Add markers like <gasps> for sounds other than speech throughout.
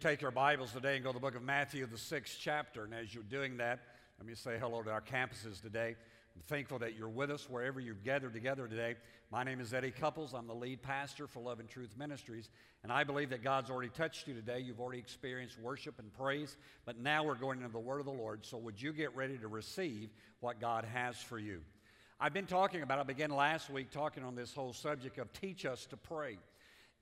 Take your Bibles today and go to the book of Matthew, the sixth chapter? And as you're doing that, let me say hello to our campuses today. I'm thankful that you're with us wherever you've gathered together today. My name is Eddie Cupples. I'm the lead pastor for Love and Truth Ministries. And I believe that God's already touched you today. You've already experienced worship and praise. But now we're going into the Word of the Lord. So would you get ready to receive what God has for you? I've been talking about, I began last week talking on this whole subject of teach us to pray.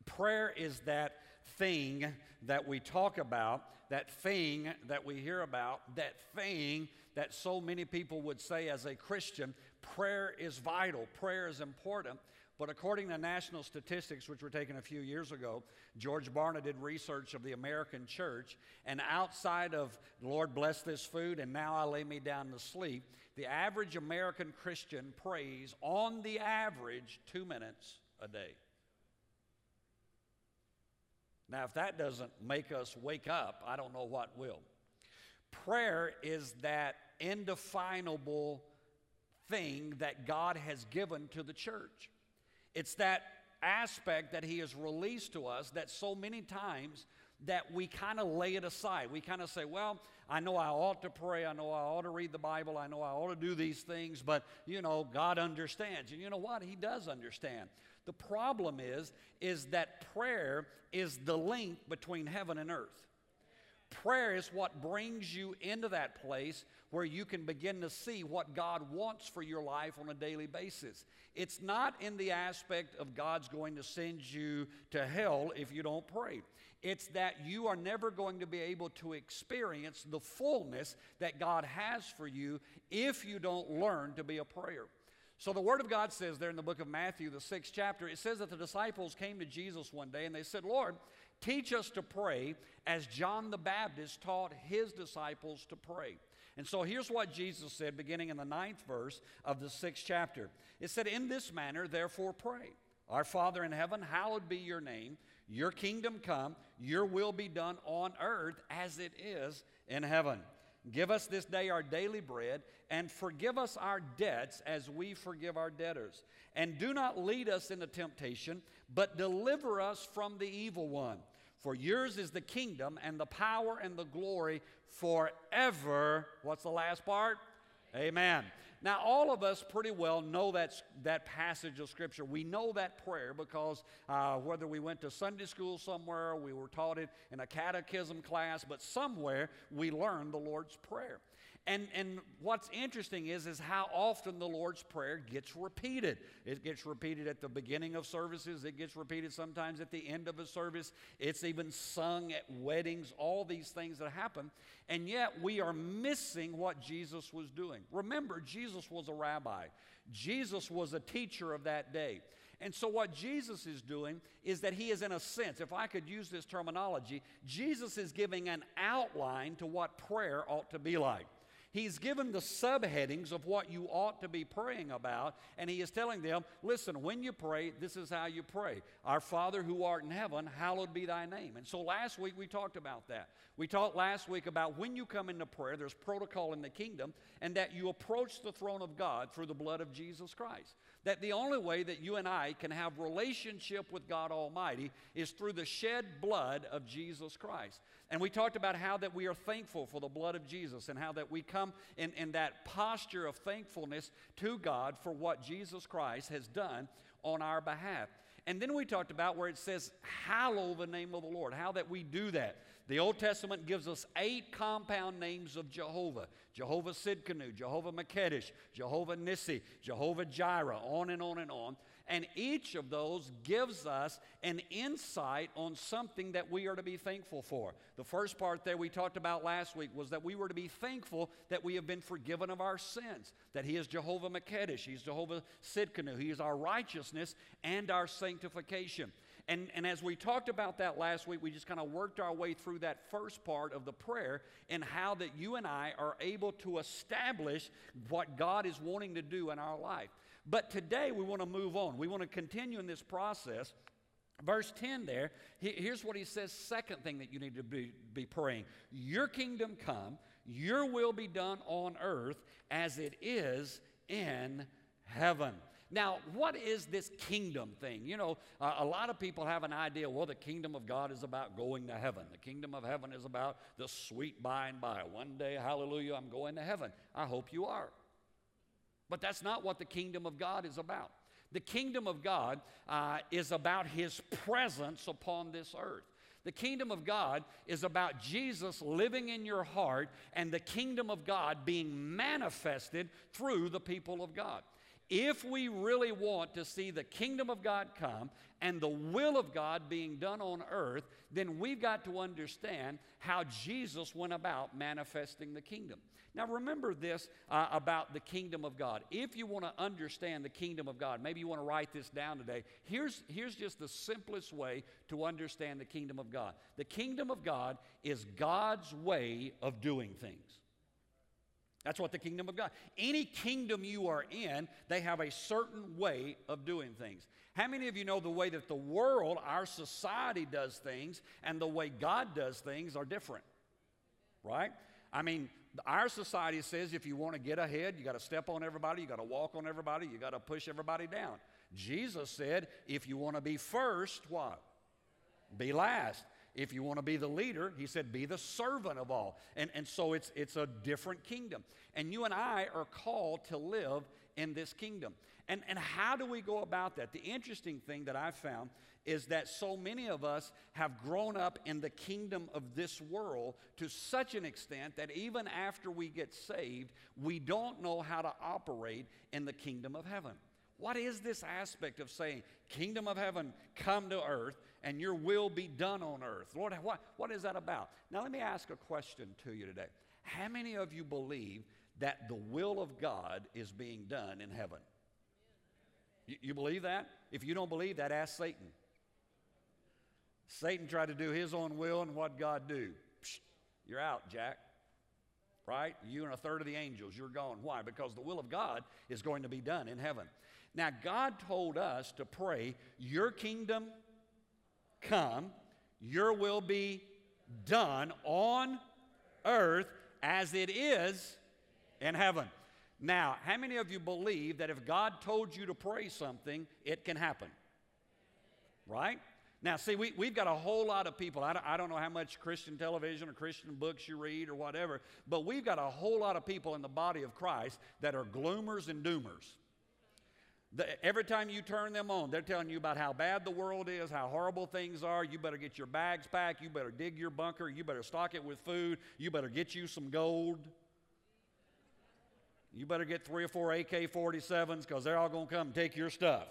Prayer is that thing that we talk about, that thing that we hear about, that thing that so many people would say as a Christian, prayer is vital, prayer is important. But according to national statistics, which were taken a few years ago, George Barna did research of the American church, and outside of Lord bless this food, and now I lay me down to sleep, the average American Christian prays on the average two minutes a day. Now, if that doesn't make us wake up, I don't know what will. Prayer is that indefinable thing that God has given to the church. It's that aspect that He has released to us that so many times that we kind of lay it aside. We kind of say, well, I know I ought to pray. I know I ought to read the Bible. I know I ought to do these things, but you know, God understands. And you know what? He does understand. The problem is is that prayer is the link between heaven and earth. Prayer is what brings you into that place where you can begin to see what God wants for your life on a daily basis. It's not in the aspect of God's going to send you to hell if you don't pray. It's that you are never going to be able to experience the fullness that God has for you if you don't learn to be a prayer. So the Word of God says there in the book of Matthew, the sixth chapter, it says that the disciples came to Jesus one day and they said, Lord, teach us to pray as John the Baptist taught his disciples to pray. And so here's what Jesus said, beginning in the ninth verse of the sixth chapter. It said, In this manner, therefore, pray. Our Father in heaven, hallowed be your name. Your kingdom come, your will be done on earth as it is in heaven. Give us this day our daily bread, and forgive us our debts as we forgive our debtors. And do not lead us into temptation, but deliver us from the evil one. For yours is the kingdom, and the power, and the glory forever. What's the last part? Amen. Now, all of us pretty well know that, that passage of Scripture. We know that prayer because uh, whether we went to Sunday school somewhere, we were taught it in a catechism class, but somewhere we learned the Lord's Prayer. And, and what's interesting is, is how often the Lord's Prayer gets repeated. It gets repeated at the beginning of services, it gets repeated sometimes at the end of a service, it's even sung at weddings, all these things that happen. And yet we are missing what Jesus was doing. Remember, Jesus was a rabbi, Jesus was a teacher of that day. And so, what Jesus is doing is that he is, in a sense, if I could use this terminology, Jesus is giving an outline to what prayer ought to be like. He's given the subheadings of what you ought to be praying about, and he is telling them, listen, when you pray, this is how you pray. Our Father who art in heaven, hallowed be thy name. And so last week we talked about that. We talked last week about when you come into prayer, there's protocol in the kingdom, and that you approach the throne of God through the blood of Jesus Christ. That the only way that you and I can have relationship with God Almighty is through the shed blood of Jesus Christ. And we talked about how that we are thankful for the blood of Jesus and how that we come in, in that posture of thankfulness to God for what Jesus Christ has done on our behalf. And then we talked about where it says, Hallow the name of the Lord, how that we do that. The Old Testament gives us eight compound names of Jehovah Jehovah Sidkenu, Jehovah Makedesh, Jehovah Nissi, Jehovah Jireh, on and on and on. And each of those gives us an insight on something that we are to be thankful for. The first part that we talked about last week was that we were to be thankful that we have been forgiven of our sins, that He is Jehovah Makedesh, He's Jehovah Sidkenu, He is our righteousness and our sanctification. And, and as we talked about that last week, we just kind of worked our way through that first part of the prayer and how that you and I are able to establish what God is wanting to do in our life. But today we want to move on. We want to continue in this process. Verse 10 there, here's what he says second thing that you need to be, be praying Your kingdom come, your will be done on earth as it is in heaven. Now, what is this kingdom thing? You know, uh, a lot of people have an idea, well, the kingdom of God is about going to heaven. The kingdom of heaven is about the sweet by and by. One day, hallelujah, I'm going to heaven. I hope you are. But that's not what the kingdom of God is about. The kingdom of God uh, is about His presence upon this earth. The kingdom of God is about Jesus living in your heart and the kingdom of God being manifested through the people of God. If we really want to see the kingdom of God come and the will of God being done on earth, then we've got to understand how Jesus went about manifesting the kingdom. Now, remember this uh, about the kingdom of God. If you want to understand the kingdom of God, maybe you want to write this down today. Here's, here's just the simplest way to understand the kingdom of God the kingdom of God is God's way of doing things. That's what the kingdom of God. Any kingdom you are in, they have a certain way of doing things. How many of you know the way that the world, our society does things, and the way God does things are different? Right? I mean, our society says if you want to get ahead, you got to step on everybody, you got to walk on everybody, you got to push everybody down. Jesus said, if you want to be first, what? Be last. If you want to be the leader, he said, be the servant of all. And, and so it's, it's a different kingdom. And you and I are called to live in this kingdom. And, and how do we go about that? The interesting thing that I've found is that so many of us have grown up in the kingdom of this world to such an extent that even after we get saved, we don't know how to operate in the kingdom of heaven. What is this aspect of saying, Kingdom of heaven, come to earth, and your will be done on earth? Lord, what, what is that about? Now, let me ask a question to you today. How many of you believe that the will of God is being done in heaven? You, you believe that? If you don't believe that, ask Satan. Satan tried to do his own will, and what God do? Psh, you're out, Jack. Right? You and a third of the angels, you're gone. Why? Because the will of God is going to be done in heaven. Now, God told us to pray, Your kingdom come, your will be done on earth as it is in heaven. Now, how many of you believe that if God told you to pray something, it can happen? Right? Now, see, we, we've got a whole lot of people. I don't, I don't know how much Christian television or Christian books you read or whatever, but we've got a whole lot of people in the body of Christ that are gloomers and doomers. The, every time you turn them on, they're telling you about how bad the world is, how horrible things are. You better get your bags packed. You better dig your bunker. You better stock it with food. You better get you some gold. You better get three or four AK 47s because they're all going to come and take your stuff.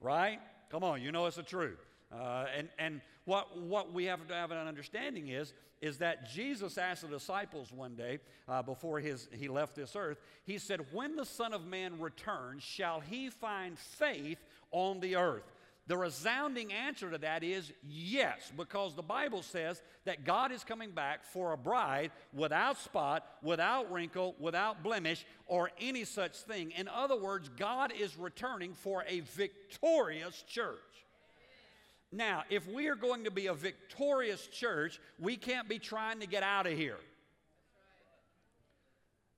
Right? Come on, you know it's the truth. Uh, and and what, what we have to have an understanding is, is that Jesus asked the disciples one day uh, before his, he left this earth, he said, When the Son of Man returns, shall he find faith on the earth? The resounding answer to that is yes, because the Bible says that God is coming back for a bride without spot, without wrinkle, without blemish, or any such thing. In other words, God is returning for a victorious church. Now, if we are going to be a victorious church, we can't be trying to get out of here.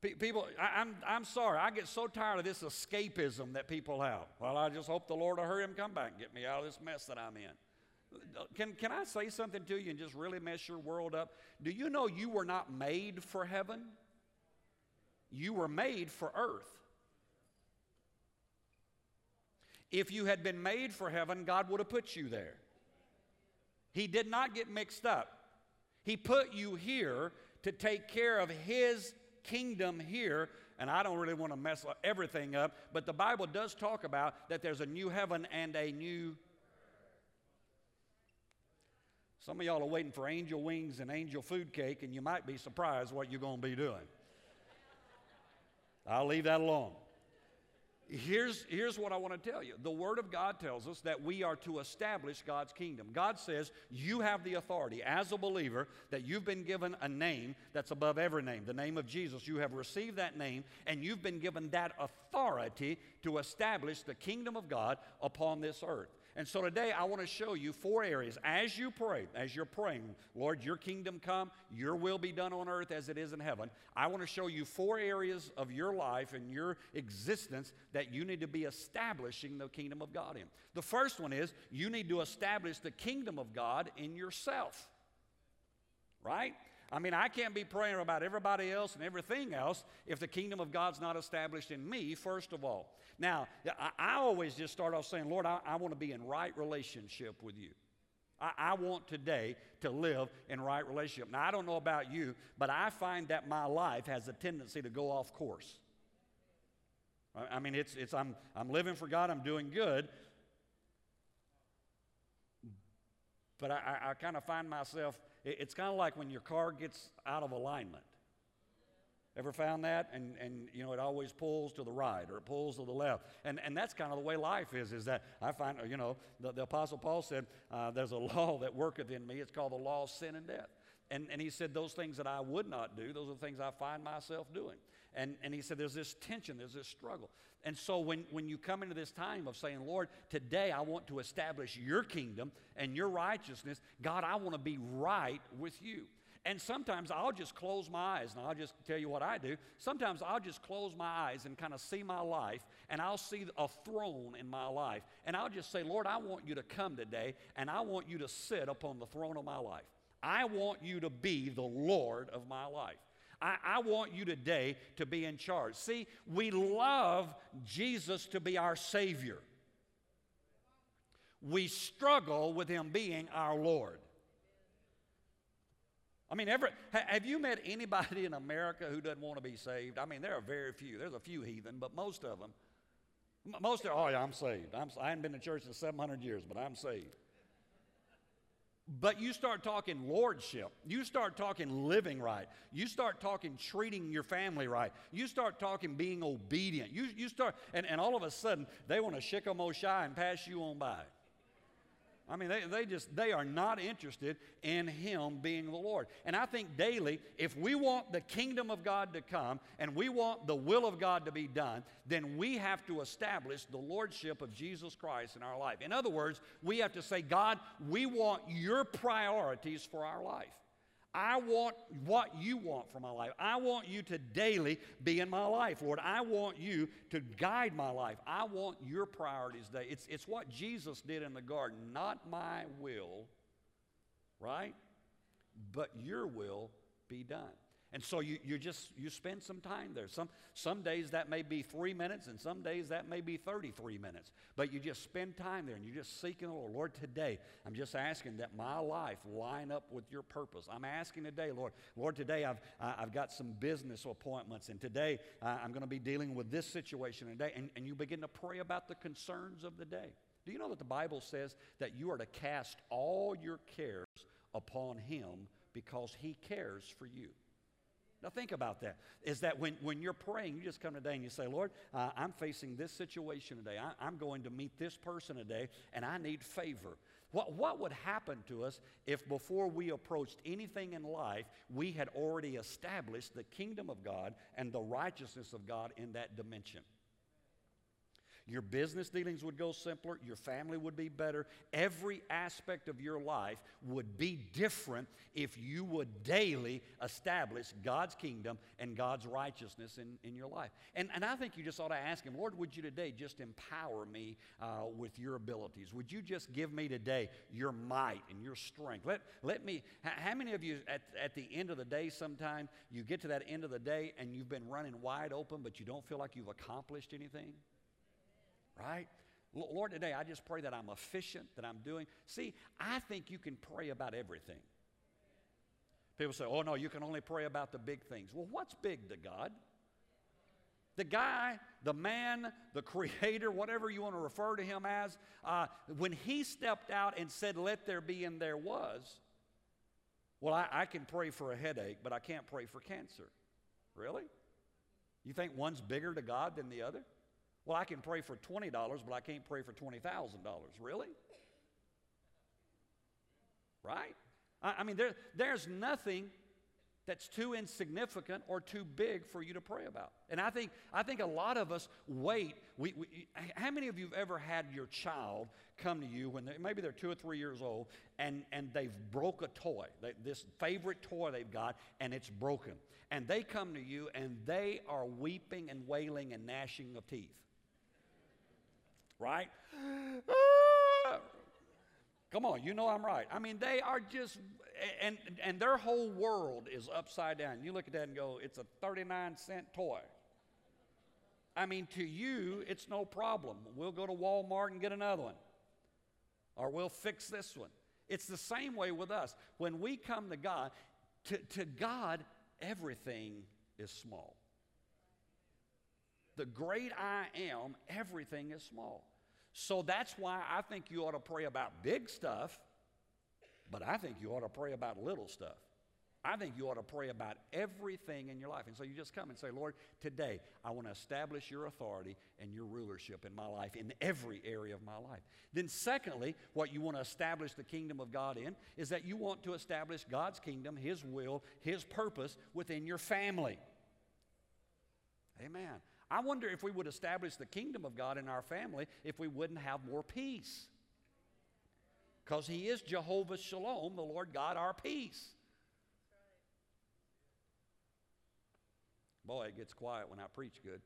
People, I, am I'm, I'm sorry, I get so tired of this escapism that people have. Well, I just hope the Lord will hurry him come back and get me out of this mess that I'm in. Can, can I say something to you and just really mess your world up? Do you know you were not made for heaven? You were made for earth. If you had been made for heaven, God would have put you there. He did not get mixed up. He put you here to take care of His kingdom here. And I don't really want to mess everything up, but the Bible does talk about that there's a new heaven and a new. Some of y'all are waiting for angel wings and angel food cake, and you might be surprised what you're going to be doing. I'll leave that alone. Here's, here's what I want to tell you. The Word of God tells us that we are to establish God's kingdom. God says you have the authority as a believer that you've been given a name that's above every name, the name of Jesus. You have received that name, and you've been given that authority to establish the kingdom of God upon this earth. And so today I want to show you four areas as you pray, as you're praying, Lord, your kingdom come, your will be done on earth as it is in heaven. I want to show you four areas of your life and your existence that you need to be establishing the kingdom of God in. The first one is you need to establish the kingdom of God in yourself. Right? I mean, I can't be praying about everybody else and everything else if the kingdom of God's not established in me, first of all. Now, I, always just start off saying, Lord, I, I want to be in right relationship with you. I, I, want today to live in right relationship. Now, I don't know about you, but I find that my life has a tendency to go off course. I, I mean, it's, it's I'm, I'm living for God, I'm doing good, but I, I, I kind of find myself it's kind of like when your car gets out of alignment. Ever found that? And, and you know, it always pulls to the right or it pulls to the left. And, and that's kind of the way life is, is that I find, you know, the, the Apostle Paul said, uh, there's a <laughs> law that worketh in me. It's called the law of sin and death. And, and he said, those things that I would not do, those are the things I find myself doing. And, and he said, there's this tension, there's this struggle. And so when, when you come into this time of saying, Lord, today I want to establish your kingdom and your righteousness, God, I want to be right with you. And sometimes I'll just close my eyes and I'll just tell you what I do. Sometimes I'll just close my eyes and kind of see my life and I'll see a throne in my life. And I'll just say, Lord, I want you to come today and I want you to sit upon the throne of my life. I want you to be the Lord of my life. I, I, want you today to be in charge. See, we love Jesus to be our Savior. We struggle with Him being our Lord. I mean, ever, have you met anybody in America who doesn't want to be saved? I mean, there are very few. There's a few heathen, but most of them, most of, oh yeah, I'm saved. I'm, I haven't been to church in 700 years, but I'm saved. But you start talking lordship. You start talking living right. You start talking treating your family right. You start talking being obedient. You, you start, and, and all of a sudden, they want to shikamo shy and pass you on by. I mean, they, they just, they are not interested in Him being the Lord. And I think daily, if we want the kingdom of God to come and we want the will of God to be done, then we have to establish the Lordship of Jesus Christ in our life. In other words, we have to say, God, we want your priorities for our life. I want what you want for my life. I want you to daily be in my life, Lord. I want you to guide my life. I want your priorities today. It's, it's what Jesus did in the garden, not my will, right? But your will be done. And so you, you just you spend some time there. Some, some days that may be three minutes, and some days that may be 33 minutes. But you just spend time there and you're just seeking the Lord. Lord, today I'm just asking that my life line up with your purpose. I'm asking today, Lord, Lord, today I've, I've got some business appointments, and today uh, I'm going to be dealing with this situation today. And, and you begin to pray about the concerns of the day. Do you know that the Bible says that you are to cast all your cares upon Him because He cares for you? Now, think about that. Is that when, when you're praying, you just come today and you say, Lord, uh, I'm facing this situation today. I, I'm going to meet this person today, and I need favor. What, what would happen to us if before we approached anything in life, we had already established the kingdom of God and the righteousness of God in that dimension? Your business dealings would go simpler. Your family would be better. Every aspect of your life would be different if you would daily establish God's kingdom and God's righteousness in, in your life. And, and I think you just ought to ask Him, Lord, would you today just empower me uh, with your abilities? Would you just give me today your might and your strength? Let, let me, how many of you at, at the end of the day sometime, you get to that end of the day and you've been running wide open, but you don't feel like you've accomplished anything? Right? Lord, today I just pray that I'm efficient, that I'm doing. See, I think you can pray about everything. People say, oh no, you can only pray about the big things. Well, what's big to God? The guy, the man, the creator, whatever you want to refer to him as, uh, when he stepped out and said, Let there be, and there was, well, I, I can pray for a headache, but I can't pray for cancer. Really? You think one's bigger to God than the other? Well, I can pray for $20, but I can't pray for $20,000. Really? Right? I, I mean, there, there's nothing that's too insignificant or too big for you to pray about. And I think, I think a lot of us wait. We, we, how many of you have ever had your child come to you when they, maybe they're two or three years old and, and they've broke a toy, they, this favorite toy they've got, and it's broken. And they come to you and they are weeping and wailing and gnashing of teeth. Right? <gasps> Come on, you know I'm right. I mean, they are just, and, and their whole world is upside down. You look at that and go, it's a 39 cent toy. I mean, to you, it's no problem. We'll go to Walmart and get another one, or we'll fix this one. It's the same way with us. When we come to God, to, to God, everything is small. The great I am, everything is small. So that's why I think you ought to pray about big stuff, but I think you ought to pray about little stuff. I think you ought to pray about everything in your life. And so you just come and say, Lord, today I want to establish your authority and your rulership in my life, in every area of my life. Then, secondly, what you want to establish the kingdom of God in is that you want to establish God's kingdom, His will, His purpose within your family. Amen. I wonder if we would establish the kingdom of God in our family if we wouldn't have more peace. Because He is Jehovah Shalom, the Lord God, our peace. Boy, it gets quiet when I preach good.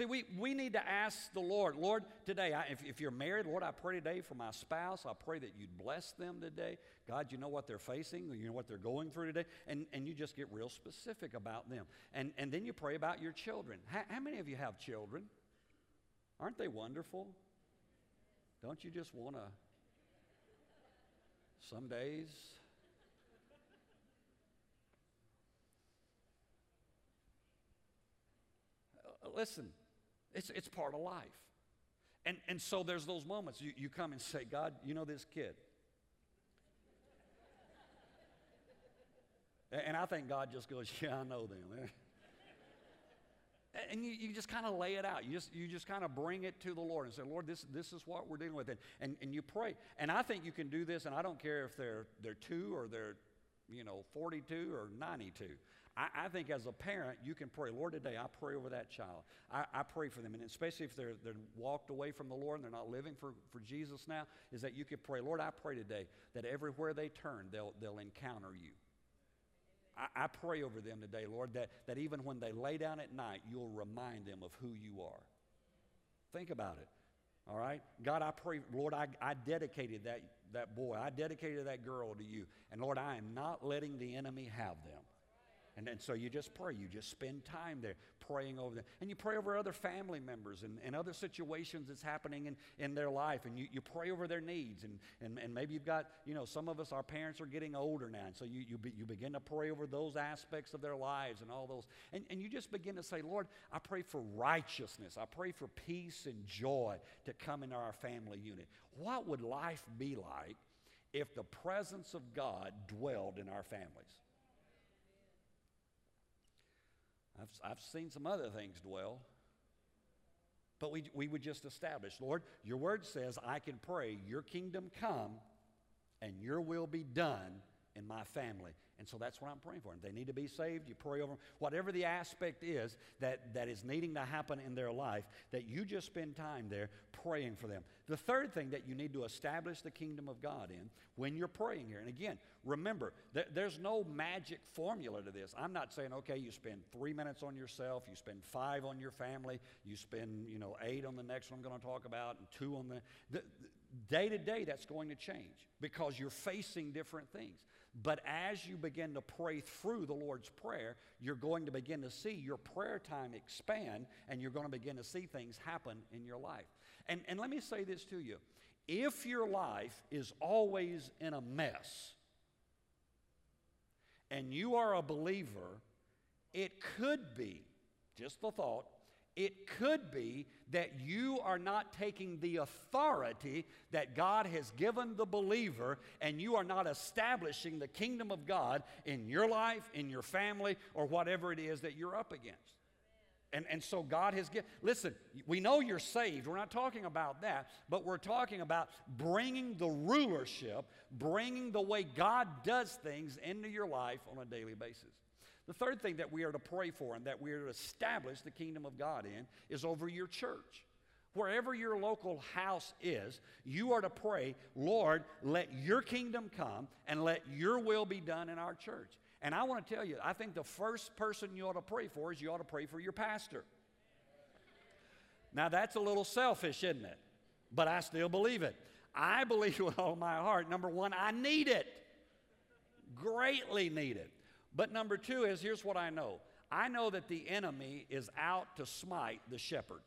See, we, we need to ask the Lord, Lord, today, I, if, if you're married, Lord, I pray today for my spouse. I pray that you'd bless them today. God, you know what they're facing, you know what they're going through today, and, and you just get real specific about them. And, and then you pray about your children. How, how many of you have children? Aren't they wonderful? Don't you just want to, some days, uh, listen, it's, it's part of life. And, and so there's those moments you, you come and say, God, you know this kid. and I think God just goes, Yeah, I know them. <laughs> and you, you just kind of lay it out. You just, you just kind of bring it to the Lord and say, Lord, this, this is what we're dealing with. And, and, and you pray. And I think you can do this, and I don't care if they're, they're two or they're, you know, 42 or 92. I, I, think as a parent, you can pray, Lord, today I pray over that child. I, I, pray for them. And especially if they're, they're walked away from the Lord and they're not living for, for Jesus now, is that you could pray, Lord, I pray today that everywhere they turn, they'll, they'll encounter you. I, I pray over them today, Lord, that, that even when they lay down at night, you'll remind them of who you are. Think about it. All right? God, I pray, Lord, I, I dedicated that, that boy, I dedicated that girl to you. And Lord, I am not letting the enemy have them. And, and so you just pray. You just spend time there praying over them. And you pray over other family members and, and other situations that's happening in, in their life. And you, you pray over their needs. And, and, and maybe you've got, you know, some of us, our parents are getting older now. And so you, you, be, you begin to pray over those aspects of their lives and all those. And, and you just begin to say, Lord, I pray for righteousness. I pray for peace and joy to come into our family unit. What would life be like if the presence of God dwelled in our families? I've, I've seen some other things dwell. But we, we would just establish, Lord, your word says I can pray, your kingdom come and your will be done my family. And so that's what I'm praying for. They need to be saved, you pray over them. Whatever the aspect is that, that is needing to happen in their life, that you just spend time there praying for them. The third thing that you need to establish the kingdom of God in when you're praying here, and again, remember, th- there's no magic formula to this. I'm not saying, okay, you spend three minutes on yourself, you spend five on your family, you spend, you know, eight on the next one I'm going to talk about, and two on the, the day to day, that's going to change because you're facing different things. But as you begin to pray through the Lord's Prayer, you're going to begin to see your prayer time expand and you're going to begin to see things happen in your life. And, and let me say this to you if your life is always in a mess and you are a believer, it could be, just the thought, it could be that you are not taking the authority that God has given the believer and you are not establishing the kingdom of God in your life, in your family, or whatever it is that you're up against. And, and so God has given, listen, we know you're saved. We're not talking about that, but we're talking about bringing the rulership, bringing the way God does things into your life on a daily basis. The third thing that we are to pray for and that we are to establish the kingdom of God in is over your church. Wherever your local house is, you are to pray, Lord, let your kingdom come and let your will be done in our church. And I want to tell you, I think the first person you ought to pray for is you ought to pray for your pastor. Now, that's a little selfish, isn't it? But I still believe it. I believe <laughs> with all my heart, number one, I need it. Greatly need it. But number two is here's what I know I know that the enemy is out to smite the shepherd.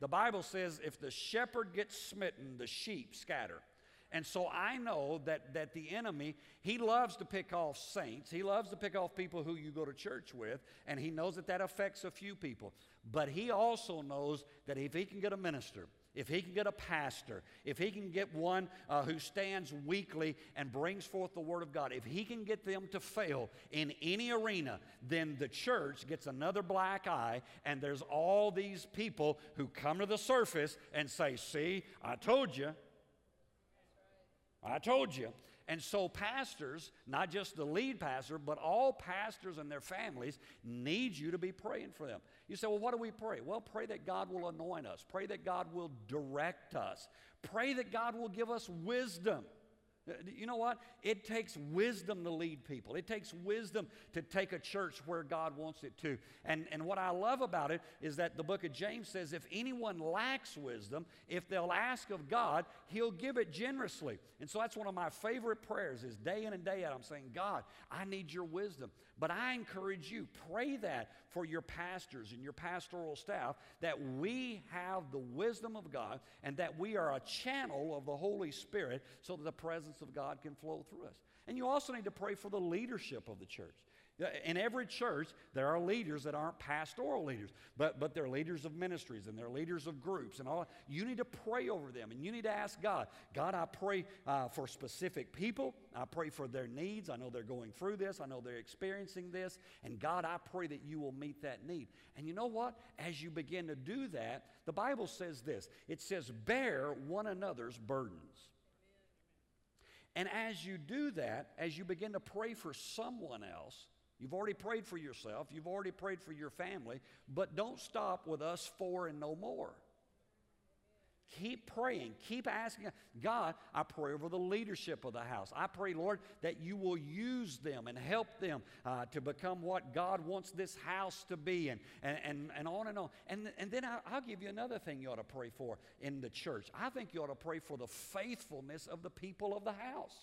The Bible says if the shepherd gets smitten, the sheep scatter. And so I know that, that the enemy, he loves to pick off saints. He loves to pick off people who you go to church with, and he knows that that affects a few people. But he also knows that if he can get a minister, if he can get a pastor, if he can get one uh, who stands weekly and brings forth the Word of God, if he can get them to fail in any arena, then the church gets another black eye, and there's all these people who come to the surface and say, See, I told you. I told you. And so, pastors, not just the lead pastor, but all pastors and their families need you to be praying for them. You say, well, what do we pray? Well, pray that God will anoint us, pray that God will direct us, pray that God will give us wisdom. Uh, you know what? It takes wisdom to lead people. It takes wisdom to take a church where God wants it to. And, and what I love about it is that the book of James says if anyone lacks wisdom, if they'll ask of God, he'll give it generously. And so that's one of my favorite prayers is day in and day out. I'm saying, God, I need your wisdom. But I encourage you, pray that for your pastors and your pastoral staff, that we have the wisdom of God and that we are a channel of the Holy Spirit so that the presence of God can flow through us. And you also need to pray for the leadership of the church. In every church, there are leaders that aren't pastoral leaders, but, but they're leaders of ministries and they're leaders of groups and all. You need to pray over them and you need to ask God, God, I pray uh, for specific people. I pray for their needs. I know they're going through this. I know they're experiencing this. And God, I pray that you will meet that need. And you know what? As you begin to do that, the Bible says this it says, bear one another's burdens. And as you do that, as you begin to pray for someone else, You've already prayed for yourself, you've already prayed for your family, but don't stop with us four and no more. Keep praying. Keep asking God. I pray over the leadership of the house. I pray, Lord, that you will use them and help them uh, to become what God wants this house to be, and, and, and, and on and on. And, and then I, I'll give you another thing you ought to pray for in the church. I think you ought to pray for the faithfulness of the people of the house.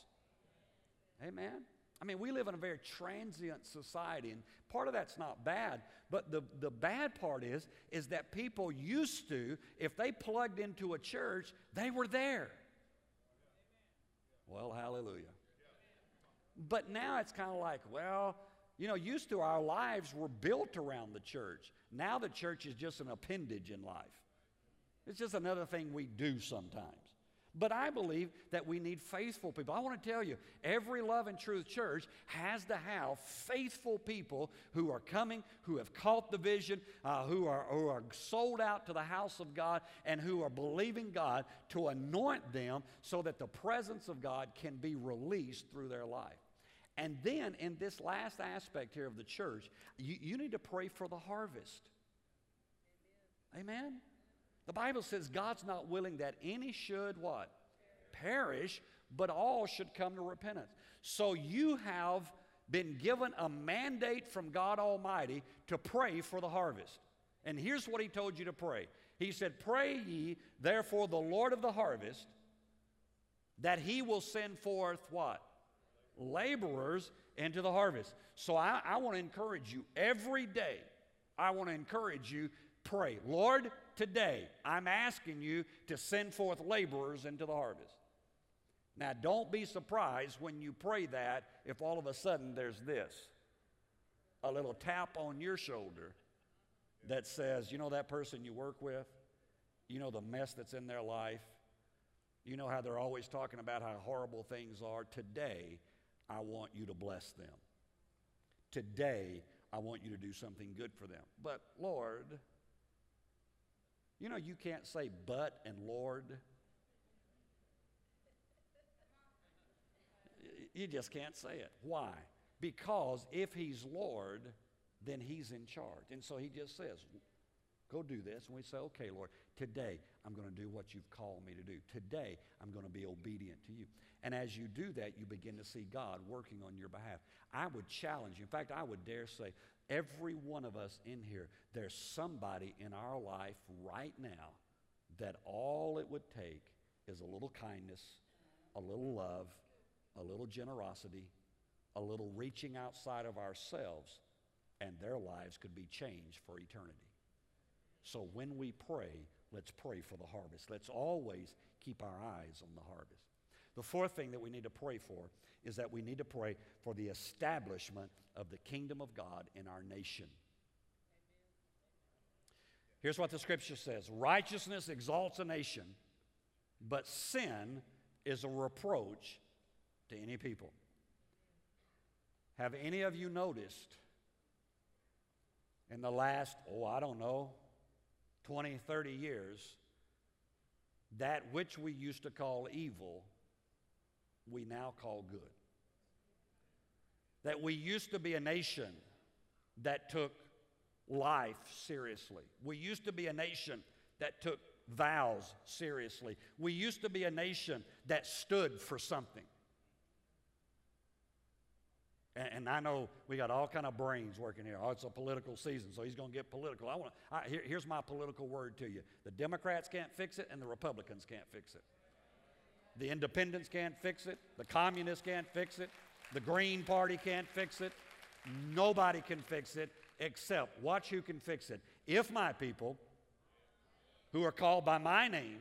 Amen. I mean, we live in a very transient society, and part of that's not bad. But the, the bad part is, is that people used to, if they plugged into a church, they were there. Well, hallelujah. But now it's kind of like, well, you know, used to our lives were built around the church. Now the church is just an appendage in life. It's just another thing we do sometimes. But I believe that we need faithful people. I want to tell you, every Love and Truth church has to have faithful people who are coming, who have caught the vision, uh, who, are, who are sold out to the house of God, and who are believing God to anoint them so that the presence of God can be released through their life. And then, in this last aspect here of the church, you, you need to pray for the harvest. Amen? Amen? The Bible says God's not willing that any should what? Perish, but all should come to repentance. So you have been given a mandate from God Almighty to pray for the harvest. And here's what He told you to pray He said, Pray ye therefore the Lord of the harvest that He will send forth what? Laborers into the harvest. So I, I want to encourage you every day. I want to encourage you pray, Lord, today I'm asking you to send forth laborers into the harvest. Now, don't be surprised when you pray that if all of a sudden there's this a little tap on your shoulder that says, you know, that person you work with, you know, the mess that's in their life, you know how they're always talking about how horrible things are. Today, I want you to bless them. Today, I want you to do something good for them. But Lord, you know, you can't say but and Lord. You just can't say it. Why? Because if He's Lord, then He's in charge. And so He just says, Go do this. And we say, Okay, Lord, today I'm going to do what you've called me to do. Today I'm going to be obedient to you. And as you do that, you begin to see God working on your behalf. I would challenge you. In fact, I would dare say, every one of us in here, there's somebody in our life right now that all it would take is a little kindness, a little love, a little generosity, a little reaching outside of ourselves, and their lives could be changed for eternity. So when we pray, let's pray for the harvest. Let's always keep our eyes on the harvest. The fourth thing that we need to pray for is that we need to pray for the establishment of the kingdom of God in our nation. Here's what the scripture says Righteousness exalts a nation, but sin is a reproach to any people. Have any of you noticed in the last, oh, I don't know, 20, 30 years, that which we used to call evil, we now call good? That we used to be a nation that took life seriously. We used to be a nation that took vows seriously. We used to be a nation that stood for something. And, and I know we got all kind of brains working here. Oh, it's a political season, so he's going to get political. I want. here, here's my political word to you: the Democrats can't fix it, and the Republicans can't fix it. The Independents can't fix it. The Communists can't fix it. The Green Party can't fix it. Nobody can fix it except watch who can fix it. If my people, who are called by my name,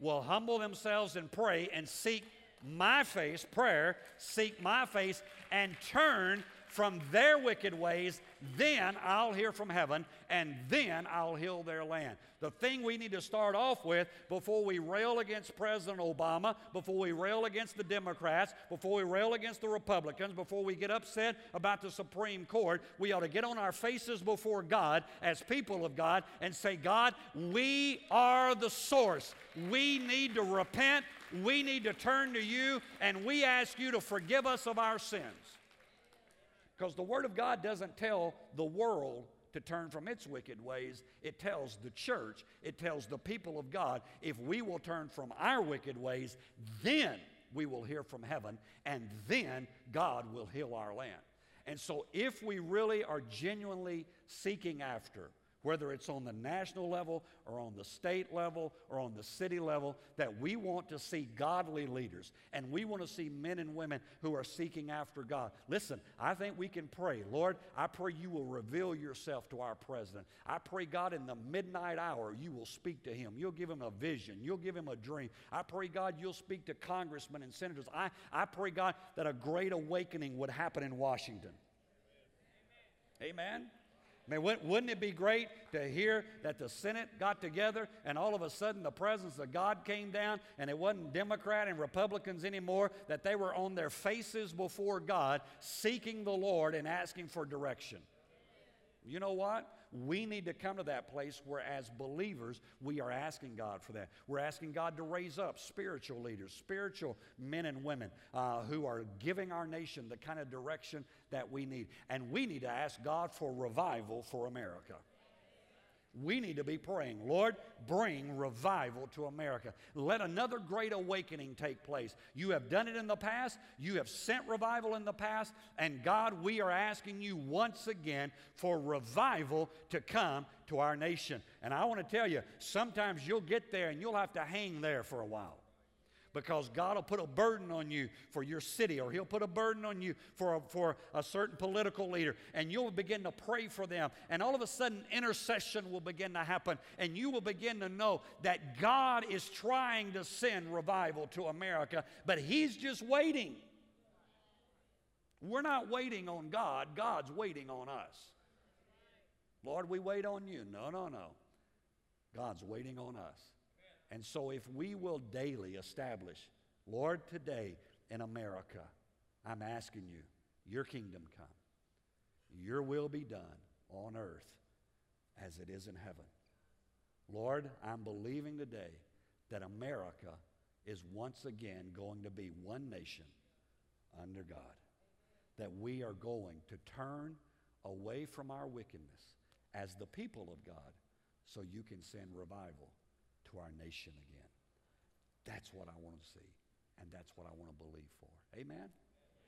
will humble themselves and pray and seek my face, prayer, seek my face, and turn from their wicked ways, then I'll hear from heaven and then I'll heal their land. The thing we need to start off with before we rail against President Obama, before we rail against the Democrats, before we rail against the Republicans, before we get upset about the Supreme Court, we ought to get on our faces before God as people of God and say, God, we are the source. We need to repent. We need to turn to you, and we ask you to forgive us of our sins. Because the Word of God doesn't tell the world to turn from its wicked ways. It tells the church, it tells the people of God, if we will turn from our wicked ways, then we will hear from heaven, and then God will heal our land. And so, if we really are genuinely seeking after whether it's on the national level or on the state level or on the city level, that we want to see godly leaders and we want to see men and women who are seeking after God. Listen, I think we can pray. Lord, I pray you will reveal yourself to our president. I pray, God, in the midnight hour, you will speak to him. You'll give him a vision. You'll give him a dream. I pray, God, you'll speak to congressmen and senators. I, I pray, God, that a great awakening would happen in Washington. Amen. Amen. I mean, wouldn't it be great to hear that the Senate got together and all of a sudden the presence of God came down and it wasn't Democrat and Republicans anymore, that they were on their faces before God seeking the Lord and asking for direction? You know what? We need to come to that place where, as believers, we are asking God for that. We're asking God to raise up spiritual leaders, spiritual men and women uh, who are giving our nation the kind of direction that we need. And we need to ask God for revival for America we need to be praying, Lord, bring revival to America. Let another great awakening take place. You have done it in the past, you have sent revival in the past, and God, we are asking you once again for revival to come to our nation. And I want to tell you, sometimes you'll get there and you'll have to hang there for a while because God will put a burden on you for your city, or He'll put a burden on you for a, for a certain political leader, and you'll begin to pray for them. And all of a sudden, intercession will begin to happen, and you will begin to know that God is trying to send revival to America, but He's just waiting. We're not waiting on God, God's waiting on us. Lord, we wait on you. No, no, no. God's waiting on us. And so, if we will daily establish, Lord, today in America, I'm asking you, your kingdom come, Your will be done on earth as it is in heaven. Lord, I'm believing today that America is once again going to be one nation under God. That we are going to turn away from our wickedness as the people of God so you can send revival to our nation again. That's what I want to see, and that's what I want to believe for. Amen?